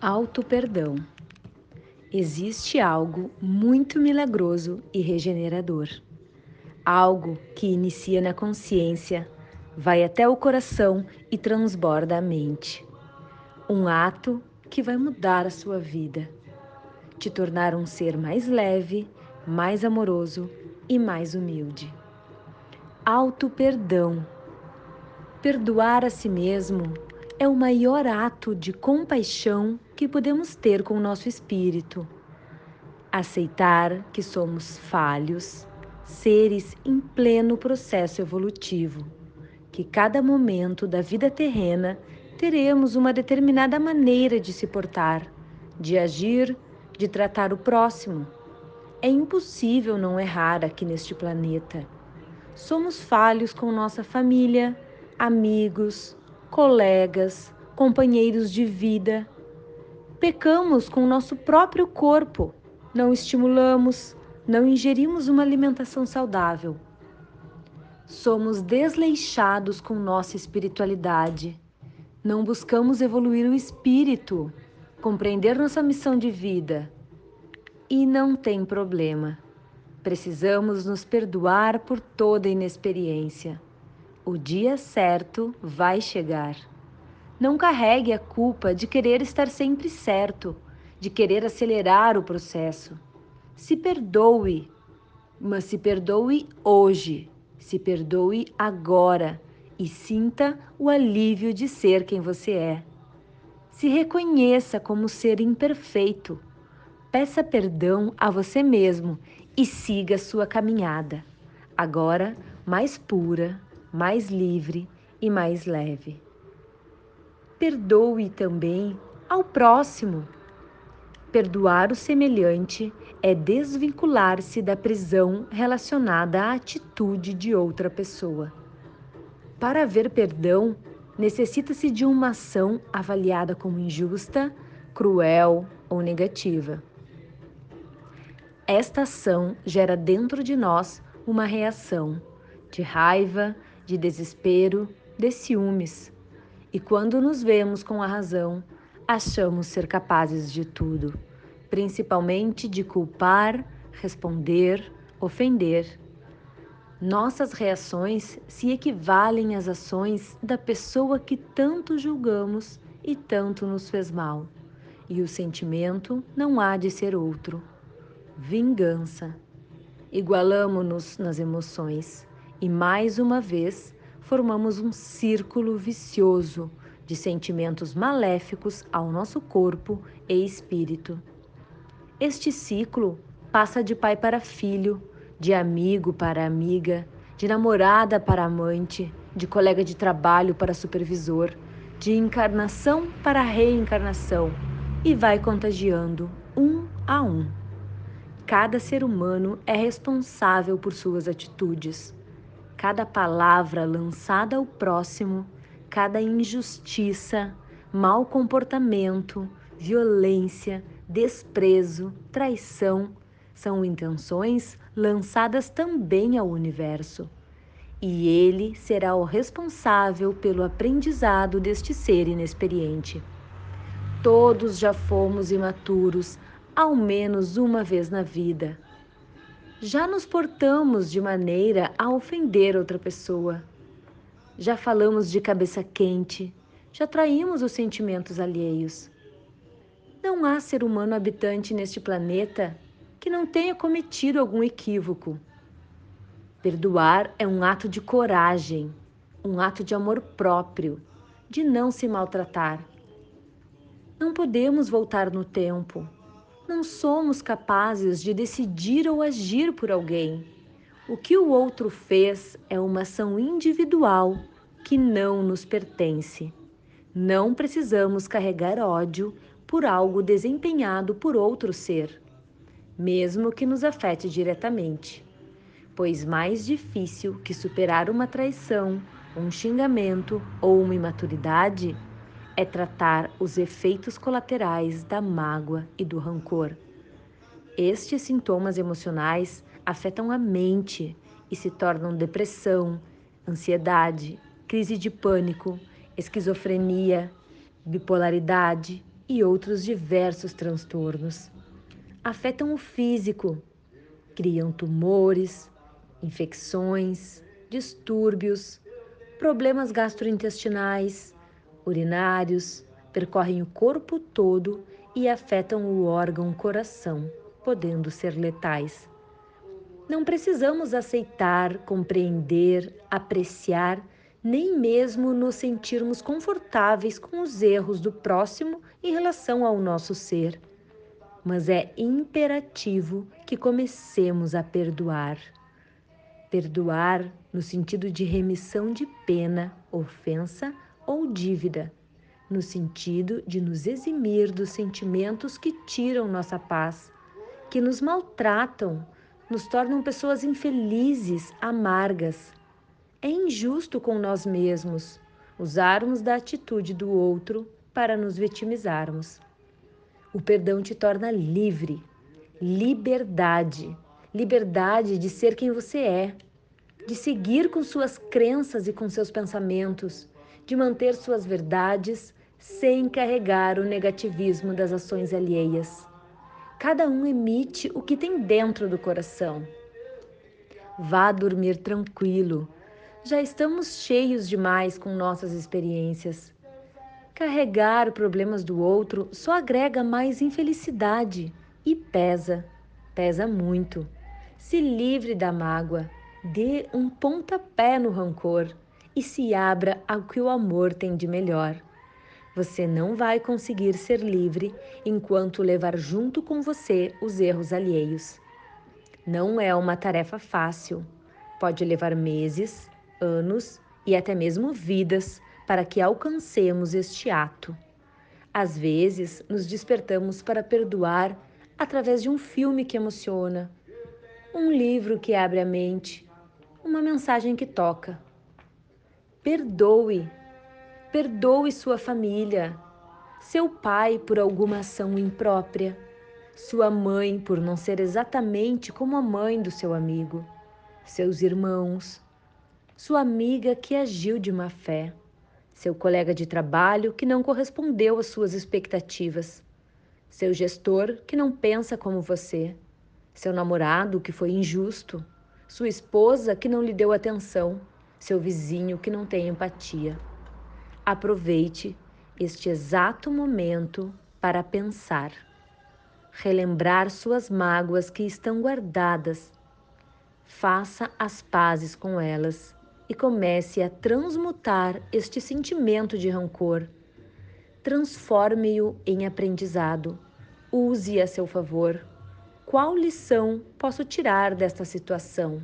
Auto-perdão. Existe algo muito milagroso e regenerador. Algo que inicia na consciência, vai até o coração e transborda a mente. Um ato que vai mudar a sua vida, te tornar um ser mais leve, mais amoroso e mais humilde. Auto-perdão. Perdoar a si mesmo é o maior ato de compaixão que podemos ter com o nosso espírito. Aceitar que somos falhos, seres em pleno processo evolutivo, que cada momento da vida terrena teremos uma determinada maneira de se portar, de agir, de tratar o próximo. É impossível não errar aqui neste planeta. Somos falhos com nossa família, amigos, colegas, companheiros de vida. Pecamos com nosso próprio corpo, não estimulamos, não ingerimos uma alimentação saudável. Somos desleixados com nossa espiritualidade. Não buscamos evoluir o espírito, compreender nossa missão de vida. E não tem problema. Precisamos nos perdoar por toda inexperiência. O dia certo vai chegar. Não carregue a culpa de querer estar sempre certo, de querer acelerar o processo. Se perdoe, mas se perdoe hoje, se perdoe agora e sinta o alívio de ser quem você é. Se reconheça como ser imperfeito. Peça perdão a você mesmo e siga sua caminhada, agora mais pura, mais livre e mais leve. Perdoe também ao próximo. Perdoar o semelhante é desvincular-se da prisão relacionada à atitude de outra pessoa. Para haver perdão, necessita-se de uma ação avaliada como injusta, cruel ou negativa. Esta ação gera dentro de nós uma reação de raiva, de desespero, de ciúmes. E quando nos vemos com a razão, achamos ser capazes de tudo, principalmente de culpar, responder, ofender. Nossas reações se equivalem às ações da pessoa que tanto julgamos e tanto nos fez mal. E o sentimento não há de ser outro: vingança. Igualamo-nos nas emoções e mais uma vez formamos um círculo vicioso de sentimentos maléficos ao nosso corpo e espírito. Este ciclo passa de pai para filho, de amigo para amiga, de namorada para amante, de colega de trabalho para supervisor, de encarnação para reencarnação e vai contagiando um a um. Cada ser humano é responsável por suas atitudes cada palavra lançada ao próximo, cada injustiça, mau comportamento, violência, desprezo, traição, são intenções lançadas também ao universo. E ele será o responsável pelo aprendizado deste ser inexperiente. Todos já fomos imaturos, ao menos uma vez na vida já nos portamos de maneira a ofender outra pessoa. Já falamos de cabeça quente, já traímos os sentimentos alheios. Não há ser humano habitante neste planeta que não tenha cometido algum equívoco. Perdoar é um ato de coragem, um ato de amor próprio, de não se maltratar. Não podemos voltar no tempo não somos capazes de decidir ou agir por alguém. O que o outro fez é uma ação individual que não nos pertence. Não precisamos carregar ódio por algo desempenhado por outro ser, mesmo que nos afete diretamente. Pois mais difícil que superar uma traição, um xingamento ou uma imaturidade é tratar os efeitos colaterais da mágoa e do rancor. Estes sintomas emocionais afetam a mente e se tornam depressão, ansiedade, crise de pânico, esquizofrenia, bipolaridade e outros diversos transtornos. Afetam o físico, criam tumores, infecções, distúrbios, problemas gastrointestinais, urinários, percorrem o corpo todo e afetam o órgão coração, podendo ser letais. Não precisamos aceitar, compreender, apreciar, nem mesmo nos sentirmos confortáveis com os erros do próximo em relação ao nosso ser. Mas é imperativo que comecemos a perdoar. Perdoar no sentido de remissão de pena, ofensa dívida, no sentido de nos eximir dos sentimentos que tiram nossa paz, que nos maltratam, nos tornam pessoas infelizes, amargas. É injusto com nós mesmos usarmos da atitude do outro para nos vitimizarmos. O perdão te torna livre, liberdade liberdade de ser quem você é, de seguir com suas crenças e com seus pensamentos, de manter suas verdades sem carregar o negativismo das ações alheias. Cada um emite o que tem dentro do coração. Vá dormir tranquilo. Já estamos cheios demais com nossas experiências. Carregar problemas do outro só agrega mais infelicidade e pesa, pesa muito. Se livre da mágoa, dê um pontapé no rancor e se abra ao que o amor tem de melhor. Você não vai conseguir ser livre enquanto levar junto com você os erros alheios. Não é uma tarefa fácil. Pode levar meses, anos e até mesmo vidas para que alcancemos este ato. Às vezes, nos despertamos para perdoar através de um filme que emociona, um livro que abre a mente, uma mensagem que toca. Perdoe, perdoe sua família, seu pai por alguma ação imprópria, sua mãe por não ser exatamente como a mãe do seu amigo, seus irmãos, sua amiga que agiu de má fé, seu colega de trabalho que não correspondeu às suas expectativas, seu gestor que não pensa como você seu namorado que foi injusto, sua esposa que não lhe deu atenção, seu vizinho que não tem empatia. Aproveite este exato momento para pensar, relembrar suas mágoas que estão guardadas. Faça as pazes com elas e comece a transmutar este sentimento de rancor. Transforme-o em aprendizado. Use a seu favor. Qual lição posso tirar desta situação?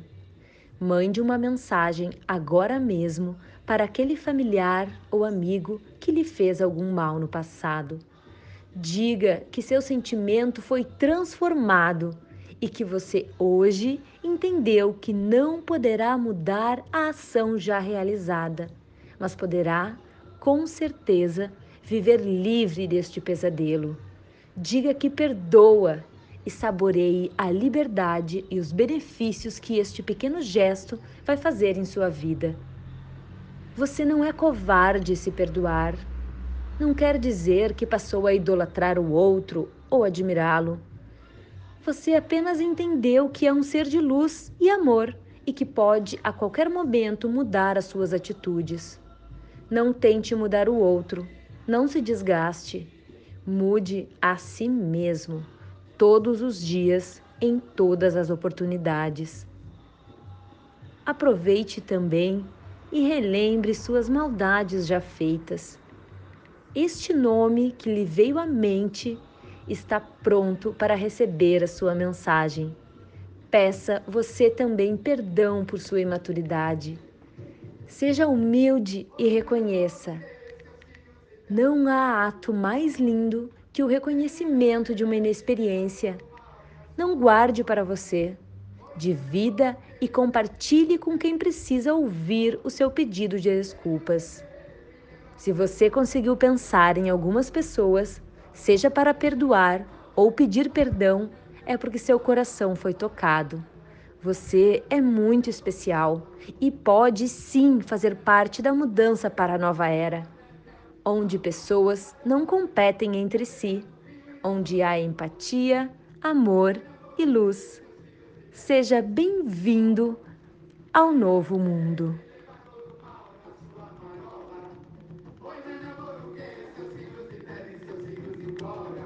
Mande uma mensagem agora mesmo para aquele familiar ou amigo que lhe fez algum mal no passado. Diga que seu sentimento foi transformado e que você hoje entendeu que não poderá mudar a ação já realizada, mas poderá, com certeza, viver livre deste pesadelo. Diga que perdoa e saboreie a liberdade e os benefícios que este pequeno gesto vai fazer em sua vida. Você não é covarde se perdoar. Não quer dizer que passou a idolatrar o outro ou admirá-lo. Você apenas entendeu que é um ser de luz e amor e que pode a qualquer momento mudar as suas atitudes. Não tente mudar o outro, não se desgaste. Mude a si mesmo todos os dias, em todas as oportunidades. Aproveite também e relembre suas maldades já feitas. Este nome que lhe veio à mente está pronto para receber a sua mensagem. Peça você também perdão por sua imaturidade. Seja humilde e reconheça. Não há ato mais lindo que o reconhecimento de uma inexperiência. Não guarde para você. Divida e compartilhe com quem precisa ouvir o seu pedido de desculpas. Se você conseguiu pensar em algumas pessoas, seja para perdoar ou pedir perdão, é porque seu coração foi tocado. Você é muito especial e pode sim fazer parte da mudança para a nova era, onde pessoas não competem entre si, onde há empatia, amor e luz. Seja bem-vindo ao novo mundo.